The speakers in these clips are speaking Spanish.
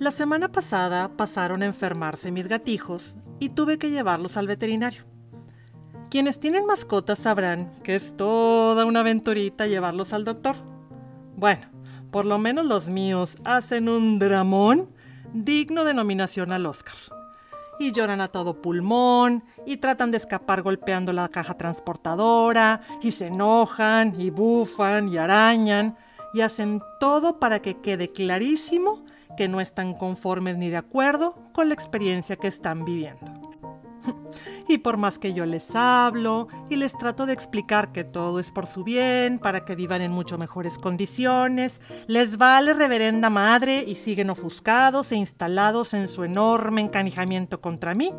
La semana pasada pasaron a enfermarse mis gatijos y tuve que llevarlos al veterinario. Quienes tienen mascotas sabrán que es toda una aventurita llevarlos al doctor. Bueno, por lo menos los míos hacen un dramón digno de nominación al Oscar. Y lloran a todo pulmón, y tratan de escapar golpeando la caja transportadora, y se enojan, y bufan, y arañan, y hacen todo para que quede clarísimo que no están conformes ni de acuerdo con la experiencia que están viviendo. Y por más que yo les hablo y les trato de explicar que todo es por su bien, para que vivan en mucho mejores condiciones, les vale reverenda madre y siguen ofuscados e instalados en su enorme encanijamiento contra mí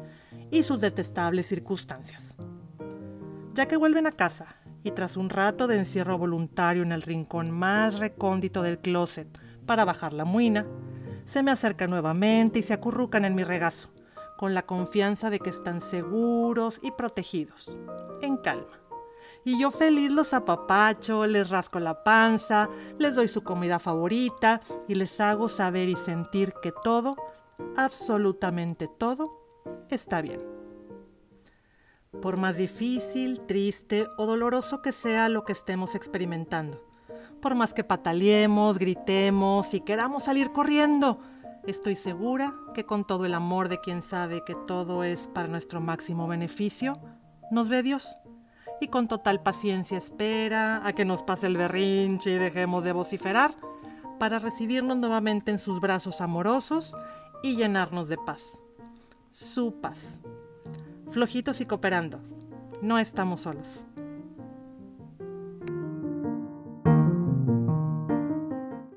y sus detestables circunstancias. Ya que vuelven a casa y tras un rato de encierro voluntario en el rincón más recóndito del closet para bajar la muina, se me acercan nuevamente y se acurrucan en mi regazo, con la confianza de que están seguros y protegidos, en calma. Y yo feliz los apapacho, les rasco la panza, les doy su comida favorita y les hago saber y sentir que todo, absolutamente todo, está bien. Por más difícil, triste o doloroso que sea lo que estemos experimentando, por más que pataleemos, gritemos y queramos salir corriendo, estoy segura que con todo el amor de quien sabe que todo es para nuestro máximo beneficio, nos ve Dios. Y con total paciencia espera a que nos pase el berrinche y dejemos de vociferar para recibirnos nuevamente en sus brazos amorosos y llenarnos de paz. Su paz. Flojitos y cooperando. No estamos solos.